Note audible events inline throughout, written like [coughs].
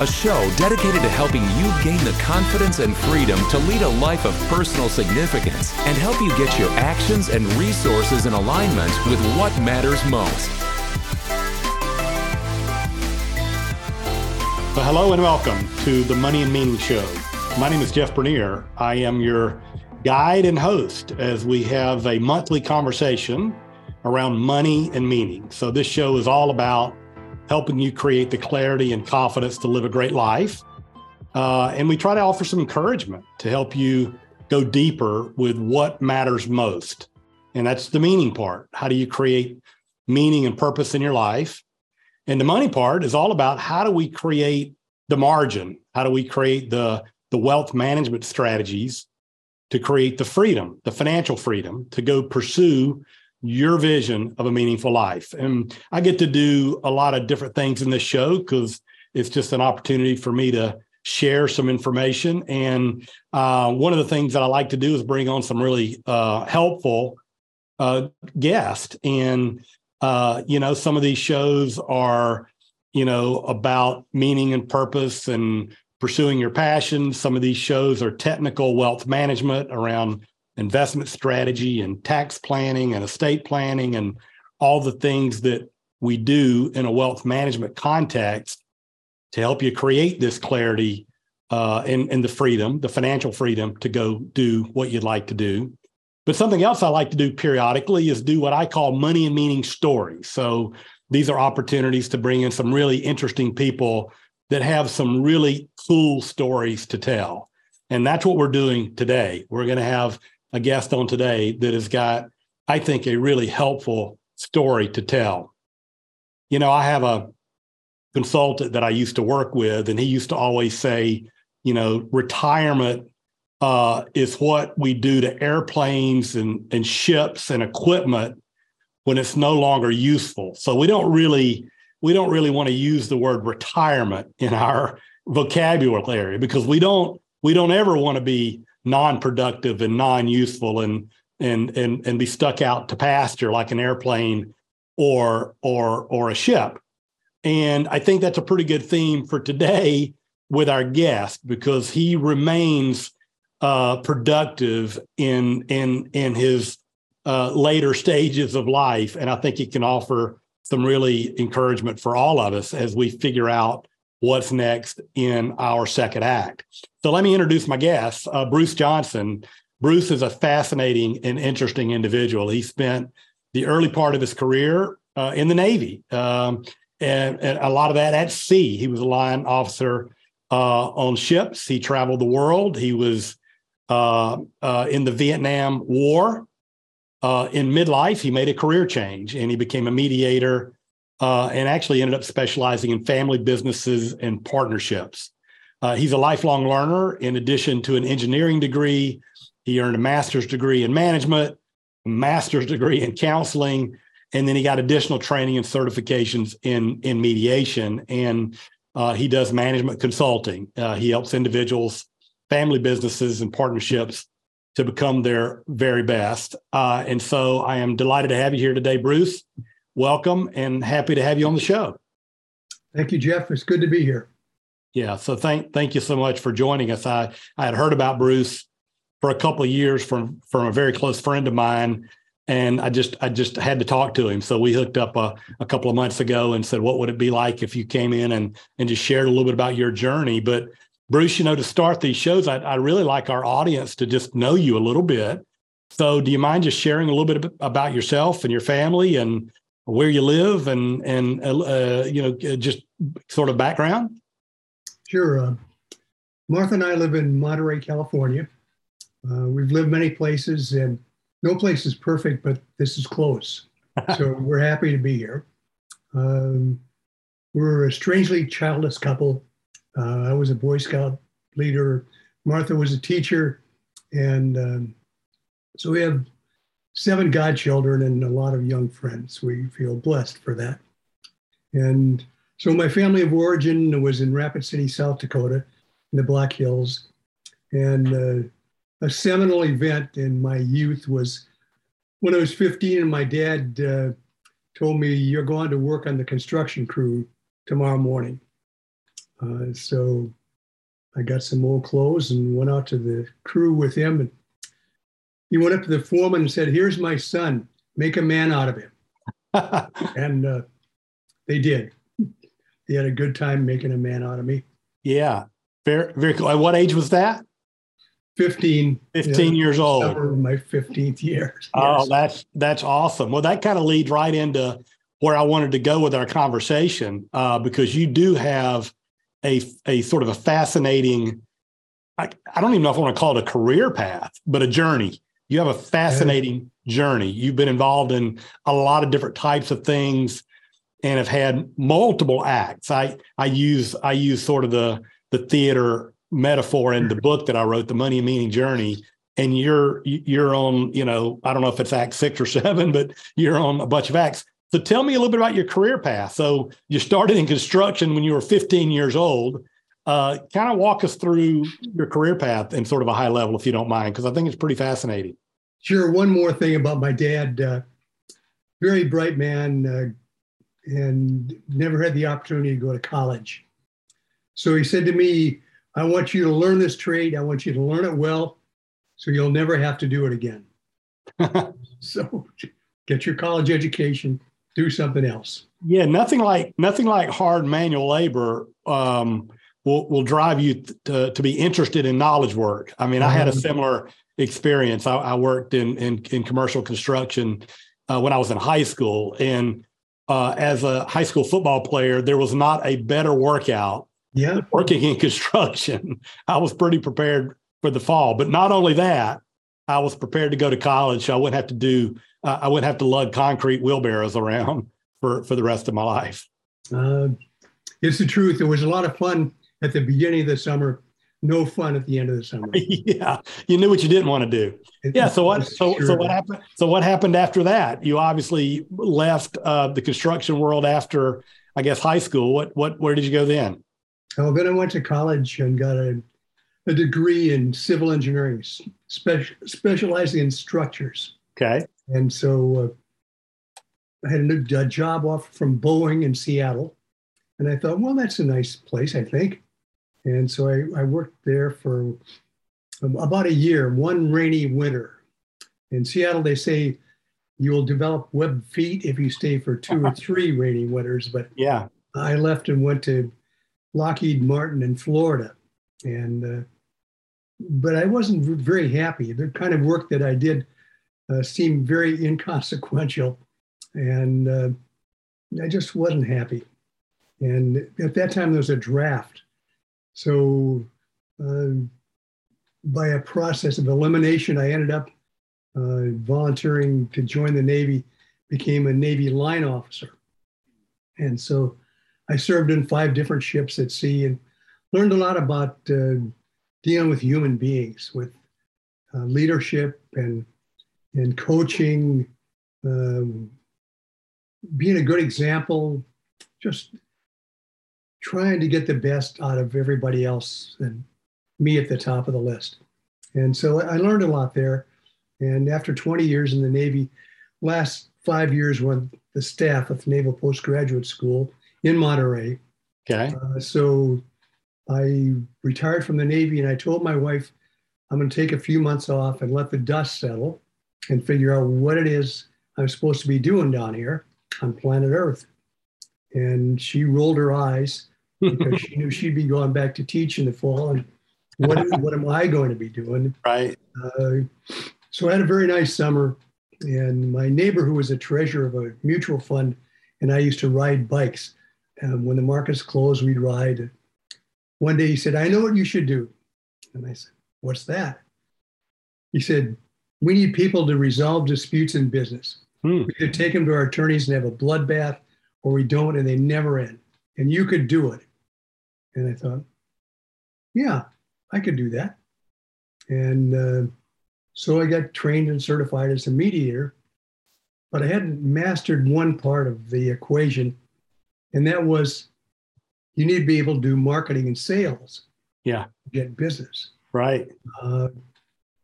a show dedicated to helping you gain the confidence and freedom to lead a life of personal significance and help you get your actions and resources in alignment with what matters most. Well, hello and welcome to the Money and Meaning Show. My name is Jeff Bernier. I am your guide and host as we have a monthly conversation around money and meaning. So, this show is all about helping you create the clarity and confidence to live a great life. Uh, and we try to offer some encouragement to help you go deeper with what matters most. And that's the meaning part. How do you create meaning and purpose in your life? And the money part is all about how do we create the margin? How do we create the, the wealth management strategies to create the freedom, the financial freedom to go pursue your vision of a meaningful life. And I get to do a lot of different things in this show because it's just an opportunity for me to share some information. And uh, one of the things that I like to do is bring on some really uh, helpful uh, guests. And, uh, you know, some of these shows are, you know, about meaning and purpose and pursuing your passion. Some of these shows are technical wealth management around investment strategy and tax planning and estate planning and all the things that we do in a wealth management context to help you create this clarity uh, and, and the freedom, the financial freedom to go do what you'd like to do. But something else I like to do periodically is do what I call money and meaning stories. So these are opportunities to bring in some really interesting people that have some really cool stories to tell. And that's what we're doing today. We're going to have a guest on today that has got, I think, a really helpful story to tell. You know, I have a consultant that I used to work with, and he used to always say, you know, retirement uh, is what we do to airplanes and, and ships and equipment when it's no longer useful. So we don't really we don't really want to use the word retirement in our vocabulary because we don't we don't ever want to be non-productive and non-useful and and and and be stuck out to pasture like an airplane or or or a ship. And I think that's a pretty good theme for today with our guest because he remains uh, productive in in in his uh, later stages of life, and I think he can offer some really encouragement for all of us as we figure out what's next in our second act. So let me introduce my guest, uh, Bruce Johnsen. Bruce is a fascinating and interesting individual. He spent the early part of his career uh, in the Navy, um, and, and, a lot of that at sea. He was a line officer uh, on ships. He traveled the world. He was uh, uh, in the Vietnam War. Uh, in midlife, he made a career change and he became a mediator uh, and actually ended up specializing in family businesses and partnerships. Uh, he's a lifelong learner. In addition to an engineering degree, he earned a master's degree in management, master's degree in counseling, and then he got additional training and certifications in in mediation. And uh, he does management consulting. Uh, he helps individuals, family businesses, and partnerships to become their very best. Uh, and so I am delighted to have you here today, Bruce welcome and happy to have you on the show. Thank you, Jeff. It's good to be here. Yeah. So thank thank you so much for joining us. I I had heard about Bruce for a couple of years from from a very close friend of mine. And I just I just had to talk to him. So we hooked up a, a couple of months ago and said, what would it be like if you came in and and just shared a little bit about your journey? But Bruce, you know, to start these shows, I, I really like our audience to just know you a little bit. So do you mind just sharing a little bit about yourself and your family and where you live and and uh, you know just sort of background? Sure. Uh, Martha and I live in Monterey, California. Uh, we've lived many places, and no place is perfect, but this is close. [laughs] so we're happy to be here. Um, we're a strangely childless couple. Uh, I was a Boy Scout leader. Martha was a teacher, and um, so we have seven godchildren and a lot of young friends. We feel blessed for that. And so my family of origin was in Rapid City, South Dakota, in the Black Hills. And uh, a seminal event in my youth was when I was 15 and my dad uh, told me, You're going to work on the construction crew tomorrow morning. Uh, so I got some old clothes and went out to the crew with him. And he went up to the foreman and said, Here's my son, make a man out of him. [laughs] and uh, they did. They had a good time making a man out of me. Yeah. Very, very cool. At what age was that? 15. 15 years old. My 15th year. [laughs] Oh, that's that's awesome. Well, that kind of leads right into where I wanted to go with our conversation uh, because you do have a a sort of a fascinating. I, I don't even know if I want to call it a career path, but a journey. You have a fascinating yeah. journey. You've been involved in a lot of different types of things and have had multiple acts. I I use I use sort of the the theater metaphor in the book that I wrote, The Money and Meaning Journey. And you're you're on, you know, I don't know if it's act six or [laughs] seven, but you're on a bunch of acts. So tell me a little bit about your career path. So you started in construction when you were 15 years old. Uh, kind of walk us through your career path in sort of a high level, if you don't mind, because I think it's pretty fascinating. Sure. One more thing about my dad. Uh, very bright man, uh, and never had the opportunity to go to college. So he said to me, I want you to learn this trade. I want you to learn it well so you'll never have to do it again. [laughs] so get your college education, do something else. Yeah, nothing like nothing like hard manual labor um, will will drive you to, to be interested in knowledge work. I mean, I had a mm-hmm. similar experience. I, I worked in, in, in commercial construction uh, when I was in high school, and uh, as a high school football player, there was not a better workout. Yeah, working in [laughs] construction, I was pretty prepared for the fall. But not only that, I was prepared to go to college. So I wouldn't have to do. Uh, I wouldn't have to lug concrete wheelbarrows around [laughs] for for the rest of my life. Uh, it's the truth. It was a lot of fun at the beginning of the summer no fun at the end of the summer. [laughs] yeah, you knew what you didn't want to do. It, yeah. So what? So so what happened? So what happened after that? You obviously left uh, the construction world after, I guess, high school. What what? Where did you go then? Oh, then I went to college and got a, a degree in civil engineering, special, specializing in structures. Okay. And so uh, I had a, a job offer from Boeing in Seattle, and I thought, well, that's a nice place, I think. And so I, I worked there for about a year, one rainy winter. In Seattle, they say you will develop web feet if you stay for two or [laughs] three rainy winters. But yeah, I left and went to Lockheed Martin in Florida, and uh, but I wasn't very happy. The kind of work that I did uh, seemed very [laughs] inconsequential, and uh, I just wasn't happy. And at that time, there was a draft so, uh, by a process of elimination, I ended up uh, volunteering to join the Navy, became a Navy line officer. And so I served in five different ships at sea and learned a lot about uh, dealing with human beings, with uh, leadership and, and coaching, um, being a good example, just trying to get the best out of everybody else and me at the top of the list. And so I learned a lot there. And after 20 years in the Navy, last five years with the staff at the Naval Postgraduate School in Monterey. Okay. Uh, so I retired from the Navy and I told my wife, I'm going to take a few months off and let the dust settle and figure out what it is I'm supposed to be doing down here on planet Earth. And she rolled her eyes because she knew she'd be going back to teach in the fall. And what, what am I going to be doing? [laughs] Right. Uh, so I had a very nice summer. And my neighbor, who was a treasurer of a mutual fund, and I used to ride bikes. Um, when the markets closed, we'd ride. One day he said, I know what you should do. And I said, What's that? He said, We need people to resolve disputes in business. Hmm. We either take them to our attorneys and have a bloodbath, or we don't, and they never end. And you could do it. And I thought, yeah, I could do that. And uh, so I got trained and certified as a mediator, but I hadn't mastered one part of the equation, and that was you need to be able to do marketing and sales. Yeah. Get business. Right. Uh,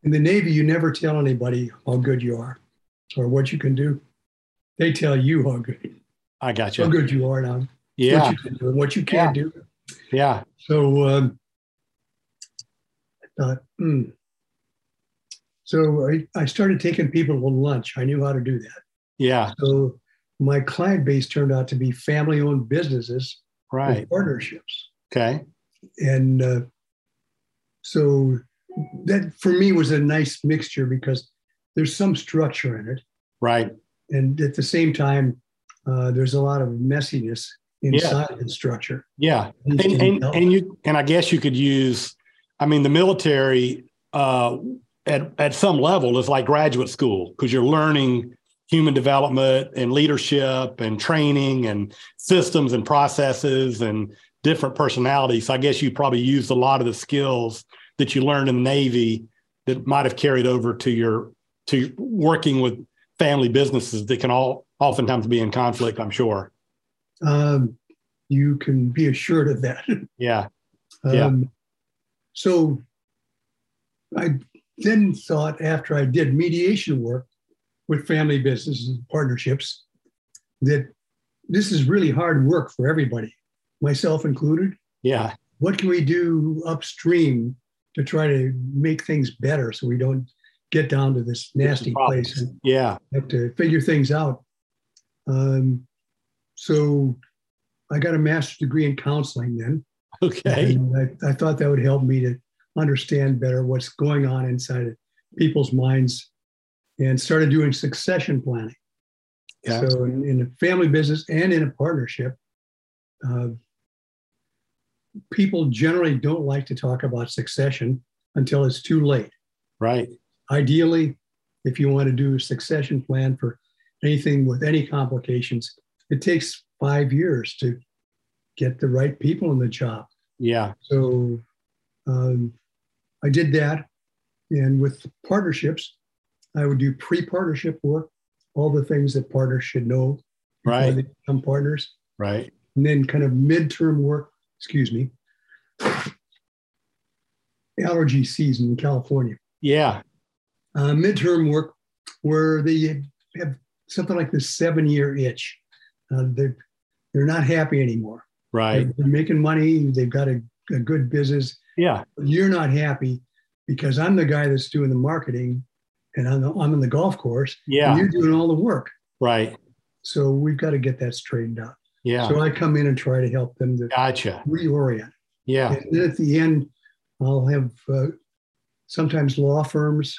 in the Navy, you never tell anybody how good you are or what you can do. They tell you how good. I got you. How good you are now. Yeah. What you can do and what you can't Yeah. do. Yeah. So um, I thought, hmm. So I, I started taking people to lunch. I knew how to do that. Yeah. So my client base turned out to be family owned businesses Right. partnerships. Okay. And uh, so that for me was a nice mixture because there's some structure in it. Right. And at the same time, uh, there's a lot of messiness inside the structure. Yeah. And and, and you and I guess you could use I mean the military uh at at some level is like graduate school because you're learning human development and leadership and training and systems and processes and different personalities. So I guess you probably used a lot of the skills that you learned in the Navy that might have carried over to your to working with family businesses that can all oftentimes be in conflict, I'm sure. Um, you can be assured of that. Yeah. [laughs] Yeah. Um, so I then thought after I did mediation work with family businesses and partnerships that this is really hard work for everybody, myself included. Yeah. What can we do upstream to try to make things better so we don't get down to this nasty place and Yeah. have to figure things out. Um, so I got a master's degree in counseling then. Okay. I, I thought that would help me to understand better what's going on inside of people's minds and started doing succession planning. Yeah. So in, in a family business and in a partnership, uh, people generally don't like to talk about succession until it's too late. Right. Ideally, if you want to do a succession plan for anything with any complications, it takes five years to get the right people in the job. Yeah. So um, I did that. And with partnerships, I would do pre partnership work, all the things that partners should know before Right. they become partners. Right. And then kind of midterm work, excuse me, allergy season in California. Yeah. Uh, midterm work where they have something like this seven year itch. Uh, they're, they're not happy anymore. Right. They're, they're making money, they've got a, a good business, Yeah. you're not happy because I'm the guy that's doing the marketing and I'm, the, I'm in the golf course Yeah. and you're doing all the work. Right. So we've got to get that straightened out. Yeah. So I come in and try to help them to Gotcha. reorient. Yeah. And then at the end, I'll have uh, sometimes law firms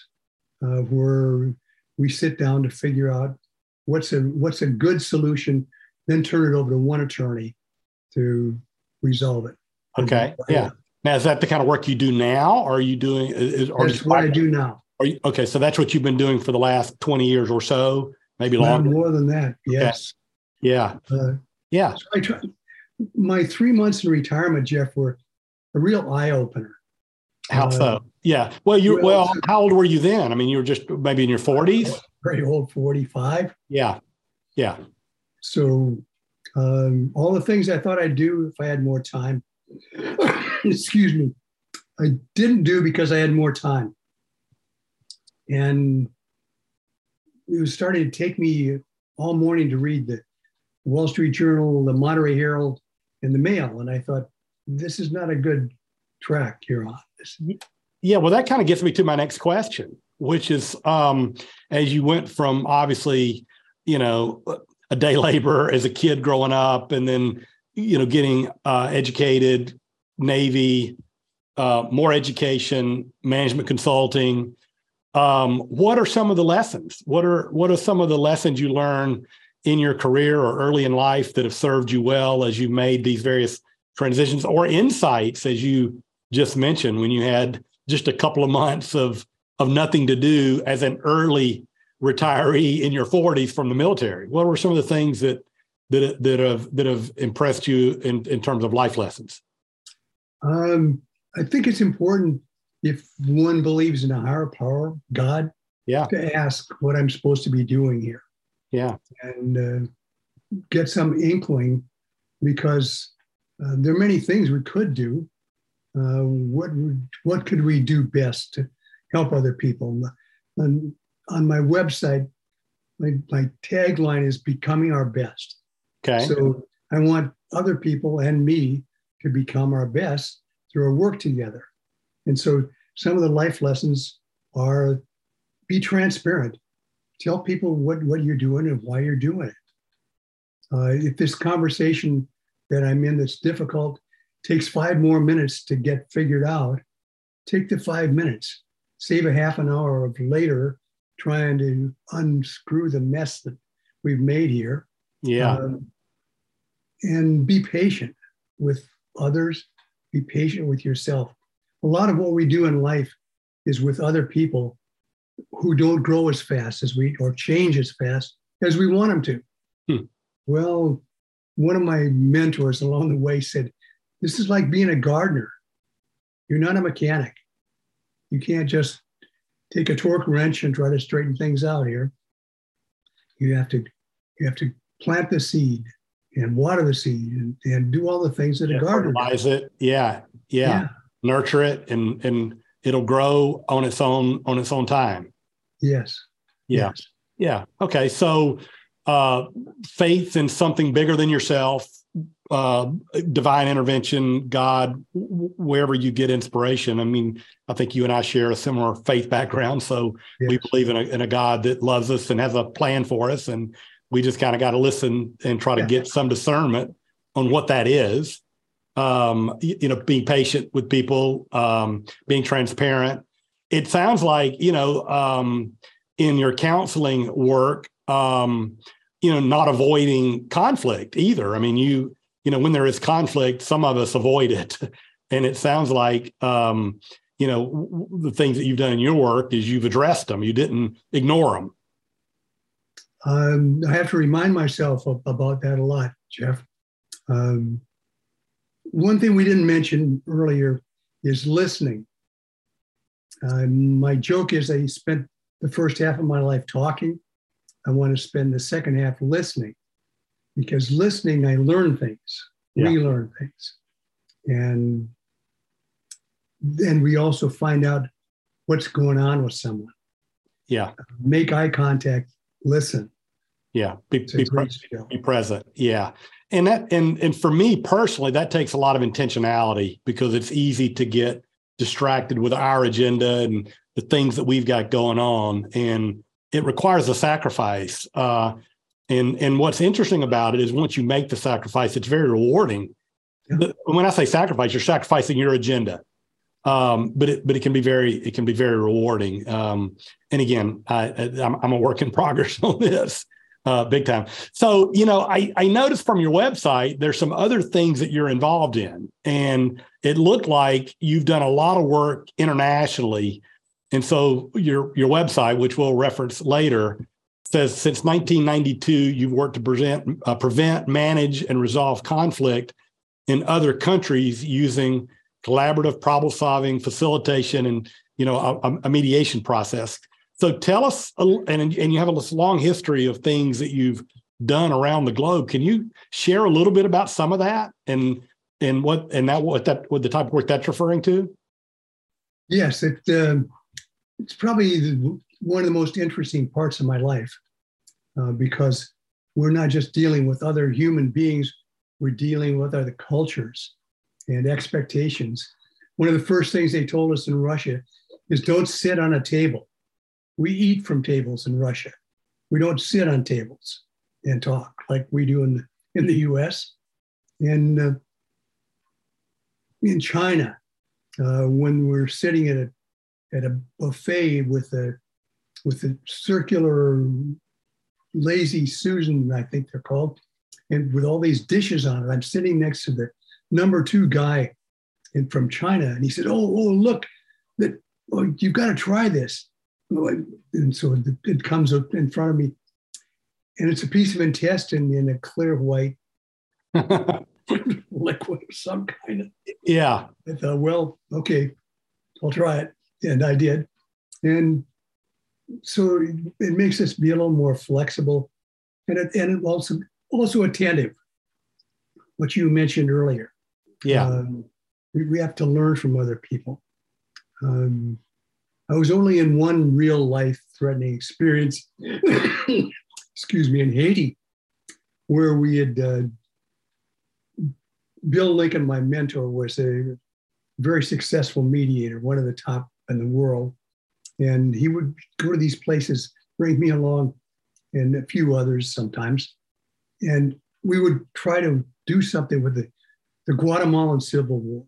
uh, where we sit down to figure out what's a what's a good solution, then turn it over to one attorney to resolve it. Okay. Yeah. Now, is that the kind of work you do now? Or are you doing, is, or That's what I do now. Are you, okay. So that's what you've been doing for the last 20 years or so, maybe longer. more than that, yes. Yeah. Uh, Yeah. so my three months in retirement, Jeff, were a real eye opener. How Uh, so? Yeah. Well, you, well- well, how old were you then? I mean, you were just maybe in your 40s. Very old, 45. Yeah. Yeah. So um, all the things I thought I'd do if I had more time, [coughs] excuse me, I didn't do because I had more time. And it was starting to take me all morning to read the Wall Street Journal, the Monterey Herald, and the Mail. And I thought, this is not a good track you're on. Yeah, well, that kind of gets me to my next question, which is um, as you went from obviously, you know, a day laborer as a kid growing up, and then you know getting uh, educated, Navy, uh, more education, management consulting. Um, what are some of the lessons? What are what are some of the lessons you learn in your career or early in life that have served you well as you made these various transitions, or insights as you just mentioned when you had just a couple of months of of nothing to do as an early retiree in your 40s from the military what were some of the things that that that have that have impressed you in in terms of life lessons um, I think it's important if one believes in a higher power, God, yeah, to ask what I'm supposed to be doing here. Yeah, and uh, get some inkling because uh, there are many things we could do. Uh, what what could we do best to help other people? On, on my website, my, my tagline is becoming our best. Okay. So I want other people and me to become our best through our work together. And so some of the life lessons are be transparent. Tell people what, what you're doing and why you're doing it. Uh, if this conversation that I'm in that's difficult takes five more minutes to get figured out, take the five minutes. Save a half an hour of later trying to unscrew the mess that we've made here. Yeah. Um, and be patient with others, be patient with yourself. A lot of what we do in life is with other people who don't grow as fast as we or change as fast as we want them to. Hmm. Well, one of my mentors along the way said, This is like being a gardener. You're not a mechanic. You can't just take a torque wrench and try to straighten things out here. You have to you have to plant the seed and water the seed and, and do all the things that yeah, a gardener fertilize does. it. Yeah, yeah, yeah. Nurture it and and it'll grow on its own on its own time. Yes. Yeah. Yes. Yeah. Okay. So uh, faith in something bigger than yourself, uh, divine intervention, God, wherever you get inspiration. I mean, I think you and I share a similar faith background, so yes. we believe in a, in a God that loves us and has a plan for us, and we just kind of got to listen and try to get some discernment on what that is. Um, you, you, know, being patient with people, um, being transparent. It sounds like you know um, in your counseling work. Um, you know, not avoiding conflict either. I mean, you you know, when there is conflict, some of us avoid it. [laughs] And it sounds like, um, you know, the things that you've done in your work is you've addressed them. You didn't ignore them. Um, I have to remind myself of, about that a lot, Jeff. Um, one thing we didn't mention earlier is listening. Uh, my joke is I spent the first half of my life talking. I want to spend the second half listening because listening, I learn things. Yeah. We learn things. And then we also find out what's going on with someone. Yeah. Make eye contact, listen. Yeah. Be, be, pre- be present. Yeah. And that and and for me personally, that takes a lot of intentionality because it's easy to get distracted with our agenda and the things that we've got going on. And it requires a sacrifice. Uh, and and what's interesting about it is once you make the sacrifice, it's very rewarding. Yeah. When I say sacrifice, you're sacrificing your agenda. Um, but it but it can be very it can be very rewarding. Um, and again, I, I'm, I'm a work in [laughs] progress on this. Uh, big time. So, you know, I, I noticed from your website, there's some other things that you're involved in. And it looked like you've done a lot of work internationally. And so your your website, which we'll reference later, says since 1992, you've worked to present, uh, prevent, manage, and resolve conflict in other countries using collaborative problem solving, facilitation, and you know a, a mediation process. So tell us, and and you have a long history of things that you've done around the globe. Can you share a little bit about some of that and and what and that what that what the type of work that's referring to? Yes, it uh, it's probably one of the most interesting parts of my life uh, because we're not just dealing with other human beings, we're dealing with other cultures and expectations. One of the first things they told us in Russia is don't sit on a table. We eat from tables in Russia. We don't sit on tables and talk like we do in the, in the US. And uh, in China, uh, when we're sitting at a, at a buffet with a with a circular lazy Susan, I think they're called, and with all these dishes on it. I'm sitting next to the number two guy in, from China, and he said, "Oh, oh, look, that oh, you've got to try this." Oh, and so it comes up in front of me, and it's a piece of intestine in a clear white [laughs] liquid of some kind. Of, yeah. I thought, well, okay, I'll try it. and I did. And so it makes us be a little more flexible and, it, and it also, also attentive, what you mentioned earlier. Yeah. Um, we, we have to learn from other people. Um, I was only in one real life threatening experience, [coughs] excuse me, in Haiti, where we had uh, Bill Lincoln, my mentor, was a very successful mediator, one of the top in the world. And he would go to these places, bring me along, and a few others sometimes. And we would try to do something with the, the Guatemalan Civil War.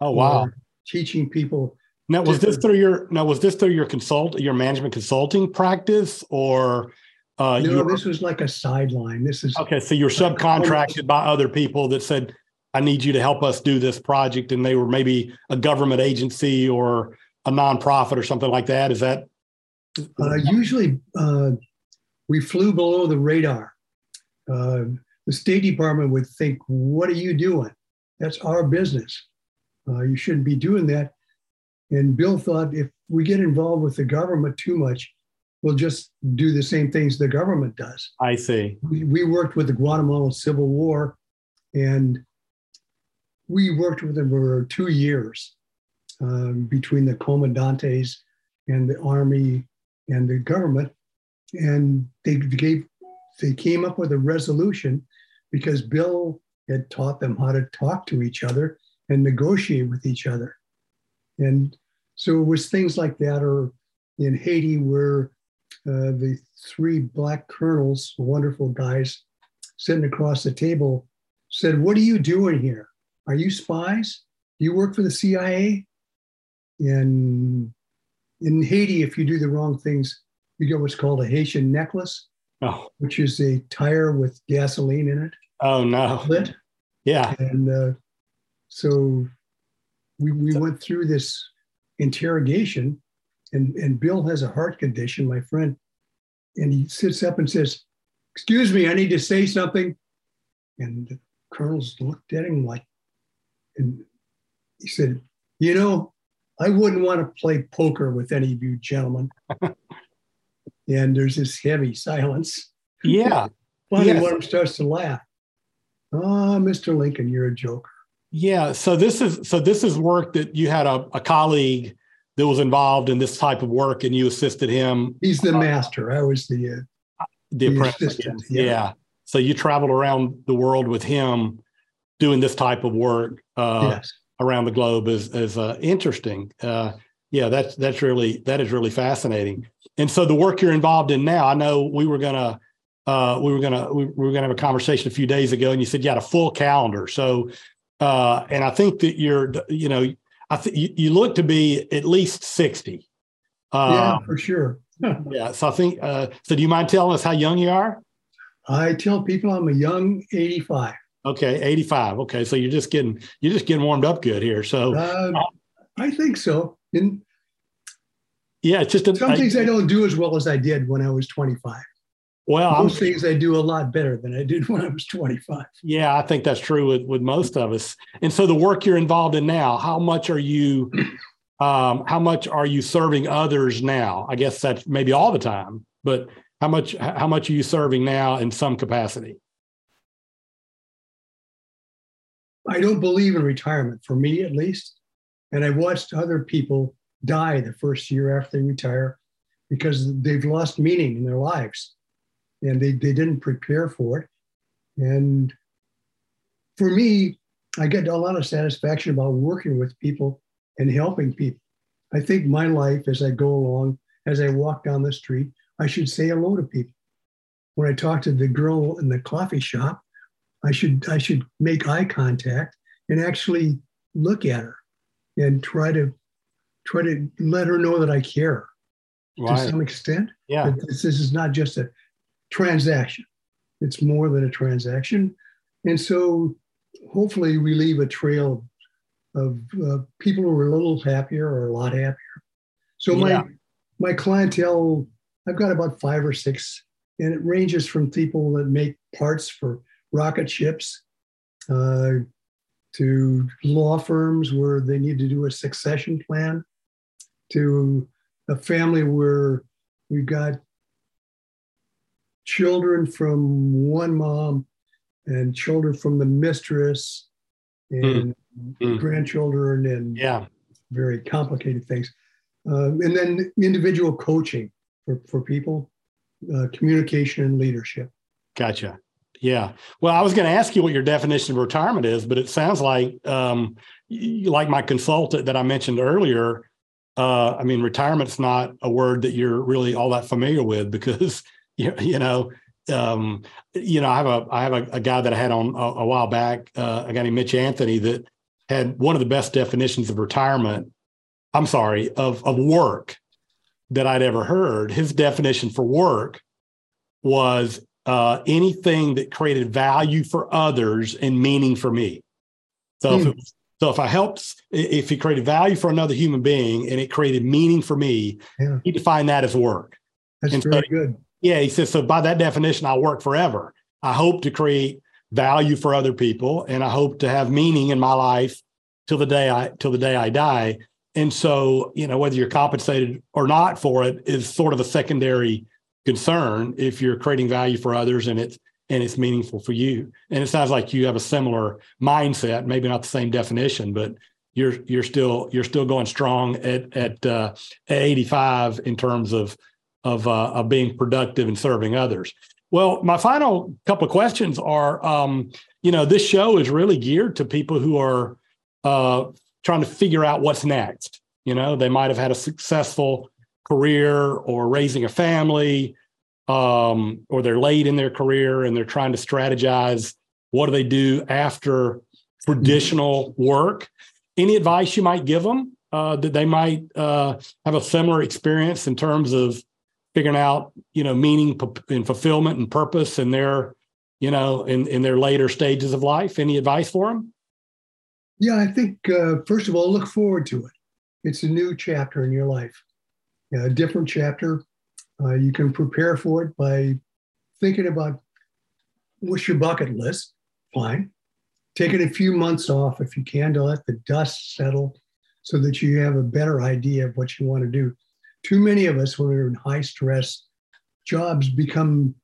Oh wow! Teaching people. Now was this through your now was this through your consult your management consulting practice or uh, no, this was like a sideline. This is okay. So you're subcontracted by other people that said, I need you to help us do this project. And they were maybe a government agency or a nonprofit or something like that. Is that? Uh, usually uh, we flew below the radar. Uh, the State Department would think, what are you doing? That's our business. Uh, you shouldn't be doing that. And Bill thought if we get involved with the government too much, we'll just do the same things the government does. I see. We, we worked with the Guatemalan Civil War and we worked with them for two years um, between the comandantes and the army and the government. And they gave, they came up with a resolution because Bill had taught them how to talk to each other and negotiate with each other. And so it was things like that, or in Haiti, where uh, the three black colonels, wonderful guys, sitting across the table, said, What are you doing here? Are you spies? Do you work for the CIA? In, in Haiti, if you do the wrong things, you get what's called a Haitian necklace, oh. which is a tire with gasoline in it. Oh, no. Lit. Yeah. And uh, so we, we went through this interrogation, and, and Bill has a heart condition, my friend. And he sits up and says, Excuse me, I need to say something. And the colonels looked at him like, and he said, You know, I wouldn't want to play poker with any of you gentlemen. [laughs] and there's this heavy silence. Yeah. Finally, yes. one of them starts to laugh. Ah, oh, Mr. Lincoln, you're a joker. Yeah. So this is so this is work that you had a, a colleague that was involved in this type of work, and you assisted him. He's the master. I was the uh, the, the apprentice. Yeah. yeah. So you traveled around the world with him doing this type of work uh, yes. Around the globe is is uh, interesting. Uh, yeah, that's that's really that is really fascinating. And so the work you're involved in now, I know we were gonna uh, we were gonna we were gonna have a conversation a few days ago, and you said you had a full calendar. So, uh, and I think that you're you know I think you, you, look to be at least sixty. yeah, um, for sure. [laughs] yeah. So I think. Uh, so do you mind telling us how young you are? I tell people I'm a young 85. Okay, 85. Okay, so you're just getting you're just getting warmed up good here. So uh, I think so. In yeah, it's just a, some I, things I don't do as well as I did when I was 25. Well, most I'm, things I do a lot better than I did [laughs] when I was 25. Yeah, I think that's true with, with most of us. And so the work you're involved in now, how much are you [clears throat] um, how much are you serving others now? I guess that's maybe all the time, but how much how much are you serving now in some capacity? I don't believe in retirement, for me at least. And I've watched other people die the first year after they retire because they've lost meaning in their lives and they, they didn't prepare for it. And for me, I get a lot of satisfaction about working with people and helping people. I think my life as I go along, as I walk down the street, I should say hello to people. When I talk to the girl in the coffee shop, I should I should make eye contact and actually look at her and try to try to let her know that I care right. to some extent. Yeah. This, this is not just a transaction. It's more than a transaction. And so hopefully we leave a trail of uh, people who are a little happier or a lot happier. So yeah. my my clientele, I've got about five or six, and it ranges from people that make parts for rocket ships, uh, to law firms where they need to do a succession plan, to a family where we've got children from one mom and children from the mistress and Mm. grandchildren and Yeah. very complicated things. Um, and then individual coaching for, for people, uh, communication and leadership. Gotcha. Yeah. Well, I was going to ask you what your definition of retirement is, but it sounds like, um, like my consultant that I mentioned earlier. Uh, I mean, retirement's not a word that you're really all that familiar with because [laughs] you, you know, um, you know, I have a I have a, a guy that I had on a, a while back, uh, a guy named Mitch Anthony that had one of the best definitions of retirement. I'm sorry, of of work that I'd ever heard. His definition for work was uh, anything that created value for others and meaning for me. So, if Hmm. it so if I helped, if he created value for another human being and it created meaning for me, Yeah. he defined that as work. That's And so- good. Yeah, he says so. By that definition, I'll work forever. I hope to create value for other people, and I hope to have meaning in my life till the day I till the day I die. And so, you know, whether you're compensated or not for it is sort of a secondary concern if you're creating value for others and it's and it's meaningful for you. And it sounds like you have a similar mindset, maybe not the same definition, but you're you're still you're still going strong at at, uh, at 85 in terms of of uh, of being productive and serving others. Well, my final couple of questions are, um, you know, this show is really geared to people who are uh, trying to figure out what's next. You know, they might have had a successful career or raising a family, um, or they're late in their career and they're trying to strategize what do they do after traditional work. Any advice you might give them uh, that they might uh, have a similar experience in terms of figuring out, you know, meaning and fulfillment and purpose in their, you know, in in their later stages of life? Any advice for them? Yeah, I think, uh, first of all, look forward to it. It's a new chapter in your life, a different chapter. Uh, you can prepare for it by thinking about what's your bucket list. Fine. Taking a few months off if you can to let the dust settle so that you have a better idea of what you want to do. Too many of us, when we're in high stress jobs, become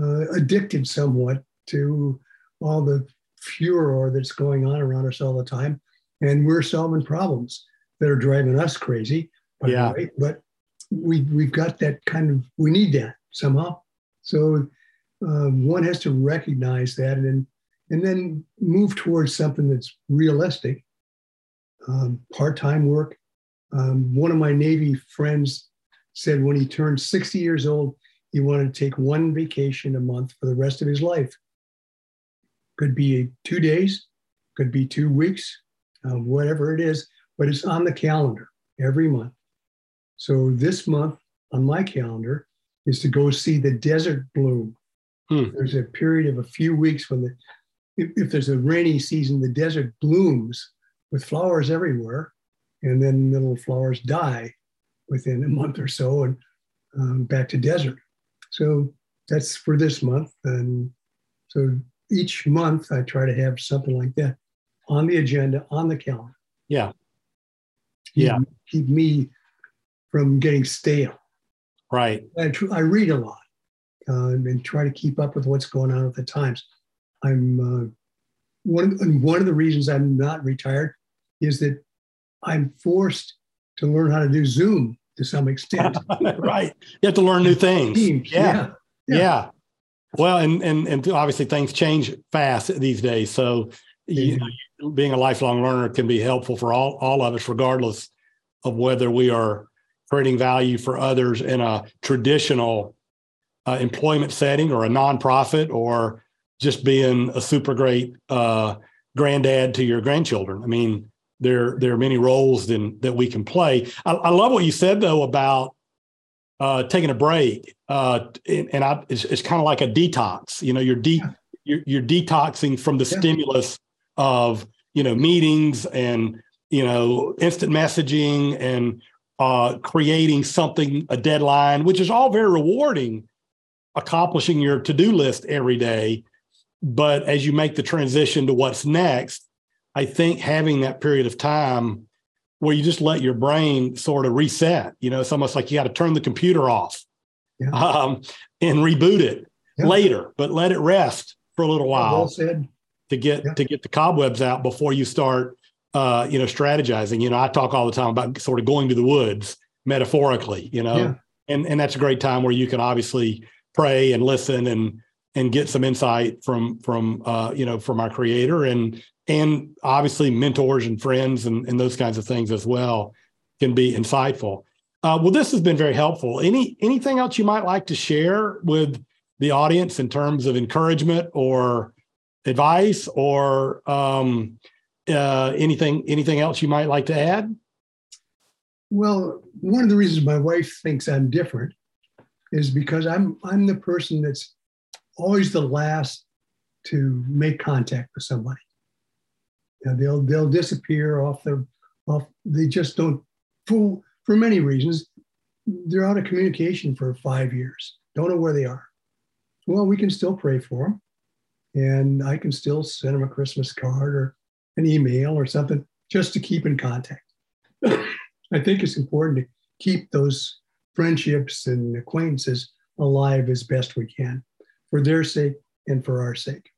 uh, addicted somewhat to all the furor that's going on around us all the time. And we're solving problems that are driving us crazy. Yeah. way. But we, we've got that kind of, we need that somehow. So um, one has to recognize that and and then move towards something that's realistic. Um, part-time work. Um, one of my Navy friends said when he turned 60 years old, he wanted to take one vacation a month for the rest of his life. Could be two days, could be two weeks, uh, whatever it is, but it's on the calendar every month. So this month on my calendar is to go see the desert bloom. Hmm. There's a period of a few weeks when the if, if there's a rainy season, the desert blooms with flowers everywhere, and then the little flowers die within a month or so, and um, back to desert. So that's for this month, and so each month I try to have something like that on the agenda on the calendar. Yeah. Keep- Yeah. keep me from getting stale. Right. I, tr- I read a lot um, and try to keep up with what's going on at the times. I'm uh, one of, and one of the reasons I'm not retired is that I'm forced to learn how to do Zoom to some extent. [laughs] right. You have to learn new things. Teams, Yeah. yeah. Yeah. Well, and and and obviously things change fast these days. So you know, being a lifelong learner can be helpful for all all of us, regardless of whether we are creating value for others in a traditional uh, employment setting or a nonprofit or just being a super great uh, granddad to your grandchildren. I mean, there there are many roles that we can play. I, I love what you said though about uh, taking a break, uh, and, and I, it's, it's kind of like a detox. You know, you're de- Yeah. you're, you're detoxing from the Yeah. stimulus of you know meetings and you know instant messaging and uh, creating something a deadline, which is all very rewarding. Accomplishing your to do list every day, but as you make the transition to what's next, I think having that period of time where you just let your brain sort of reset. You know, it's almost like you got to turn the computer off yeah. um, and reboot it yeah. later, but let it rest for a little while well said. to get yeah. to get the cobwebs out before you start, uh, you know, strategizing. You know, I talk all the time about sort of going to the woods metaphorically. You know, and and that's a great time where you can obviously pray and listen and and get some insight from from uh, you know from our creator and and obviously mentors and friends and, and those kinds of things as well can be insightful. Uh, well, this has been very helpful. Any anything else you might like to share with the audience in terms of encouragement or advice or um, uh, anything anything else you might like to add? Well, one of the reasons my wife thinks I'm different is because I'm I'm the person that's always the last to make contact with somebody. Know, they'll they'll disappear off the off. They just don't for for many reasons. They're out of communication for five years. Don't know where they are. Well, we can still pray for them, and I can still send them a Christmas card or an email or something just to keep in contact. [laughs] I think it's important to keep those friendships and acquaintances alive as best we can for their sake and for our sake.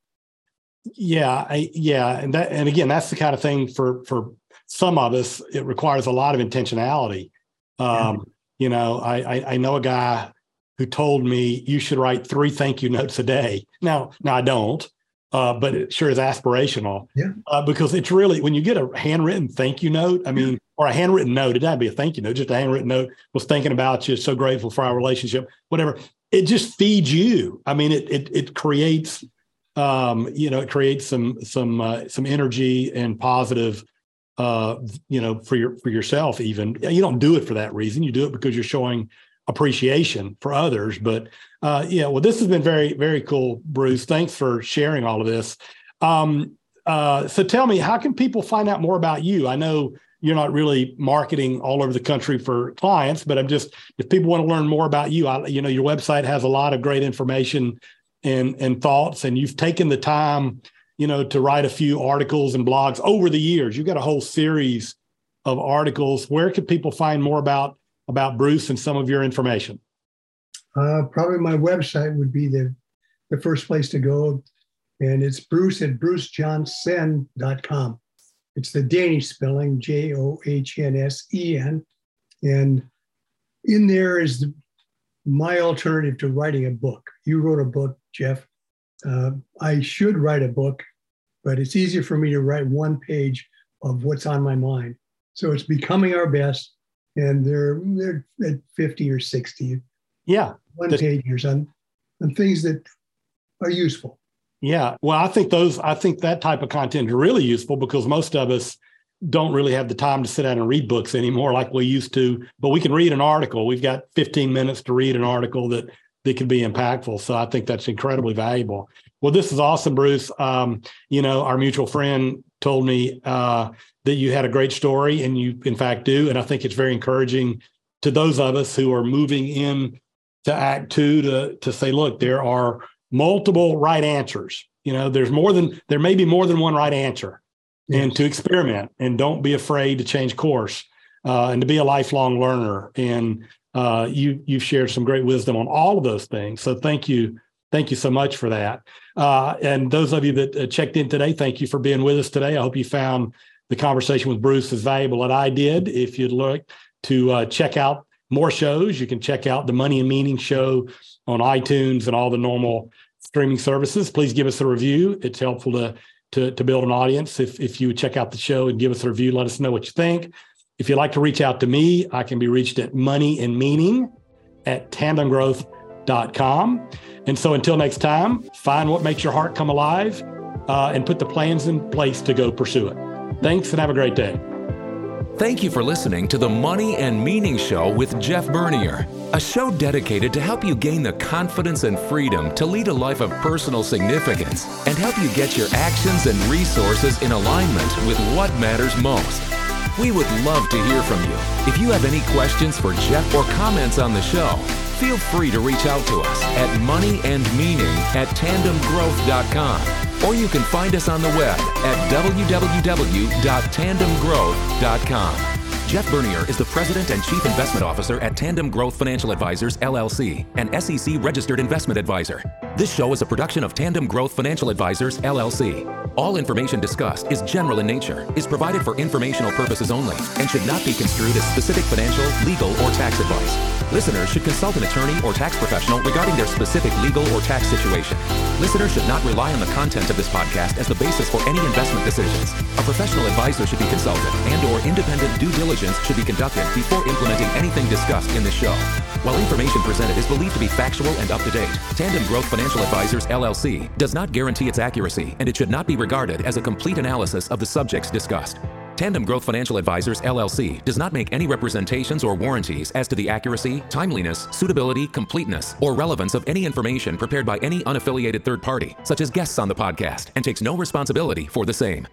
Yeah, I, yeah, and that, and again, that's the kind of thing for for some of us. It requires a lot of intentionality. Um, yeah. You know, I, I I know a guy who told me you should write three thank you notes a day. Now, now I don't, uh, but it sure is aspirational. Yeah. Uh, because it's really when you get a handwritten thank you note. I mean, yeah. or a handwritten note. It doesn't be a thank you note, just a handwritten note. Was thinking about you. So grateful for our relationship. Whatever. It just feeds you. I mean, it it it creates. Um, you know, it creates some some uh, some energy and positive. Uh, you know, for your for yourself, even you don't do it for that reason. You do it because you're showing appreciation for others. But uh, yeah, well, this has been very, very cool, Bruce. Thanks for sharing all of this. Um, uh, so tell me, how can people find out more about you? I know you're not really marketing all over the country for clients, but I'm just if people want to learn more about you, I, you know, your website has a lot of great information and and thoughts, and you've taken the time, you know, to write a few articles and blogs over the years. You've got a whole series of articles. Where can people find more about about Bruce and some of your information? Uh, probably my website would be the, the first place to go. And it's Bruce at brucejohnsen.com. It's the Danish spelling, J O H N S E N. And in there is the, my alternative to writing a book. You wrote a book, Jeff. Uh, I should write a book, but it's easier for me to write one page of what's on my mind. So it's becoming our best and they're they're at 50 or 60 yeah one pages on on things that are useful. Yeah. Well i think those i think that type of content is really useful because most of us don't really have the time to sit down and read books anymore like we used to but we can read an article. We've got 15 minutes to read an article that that can be impactful. So i think that's incredibly valuable. Well this is awesome bruce. Um, you know our mutual friend told me uh, that you had a great story, and you, in fact, do. And I think it's very encouraging to those of us who are moving in to Act Two to to say, look, there are multiple right answers. You know, there's more than there may be more than one right answer, yes. and to experiment and don't be afraid to change course uh, and to be a lifelong learner. And uh, you you've shared some great wisdom on all of those things. So thank you. Thank you so much for that. Uh, and those of you that uh, checked in today, thank you for being with us today. I hope you found the conversation with Bruce as valuable that I did. If you'd like to uh, check out more shows, you can check out the Money and Meaning show on iTunes and all the normal streaming services. Please give us a review. It's helpful to to, to build an audience. If if you check out the show and give us a review, let us know what you think. If you'd like to reach out to me, I can be reached at money and meaning at tandemgrowth.com. And so until next time, find what makes your heart come alive uh, and put the plans in place to go pursue it. Thanks and have a great day. Thank you for listening to the Money and Meaning Show with Jeff Bernier, a show dedicated to help you gain the confidence and freedom to lead a life of personal significance and help you get your actions and resources in alignment with what matters most. We would love to hear from you. If you have any questions for Jeff or comments on the show, feel free to reach out to us at moneyandmeaning at tandemgrowth.com or you can find us on the web at www.tandemgrowth.com. Jeff Bernier is the President and Chief Investment Officer at Tandem Growth Financial Advisors, LLC, an SEC registered investment advisor. This show is a production of Tandem Growth Financial Advisors, LLC. All information discussed is general in nature, is provided for informational purposes only, and should not be construed as specific financial, legal, or tax advice. Listeners should consult an attorney or tax professional regarding their specific legal or tax situation. Listeners should not rely on the content of this podcast as the basis for any investment decisions. A professional advisor should be consulted and or independent due diligence should be conducted before implementing anything discussed in this show. While information presented is believed to be factual and up to date, Tandem Growth Financial Advisors LLC does not guarantee its accuracy and it should not be regarded as a complete analysis of the subjects discussed. Tandem Growth Financial Advisors LLC does not make any representations or warranties as to the accuracy, timeliness, suitability, completeness, or relevance of any information prepared by any unaffiliated third party, such as guests on the podcast, and takes no responsibility for the same.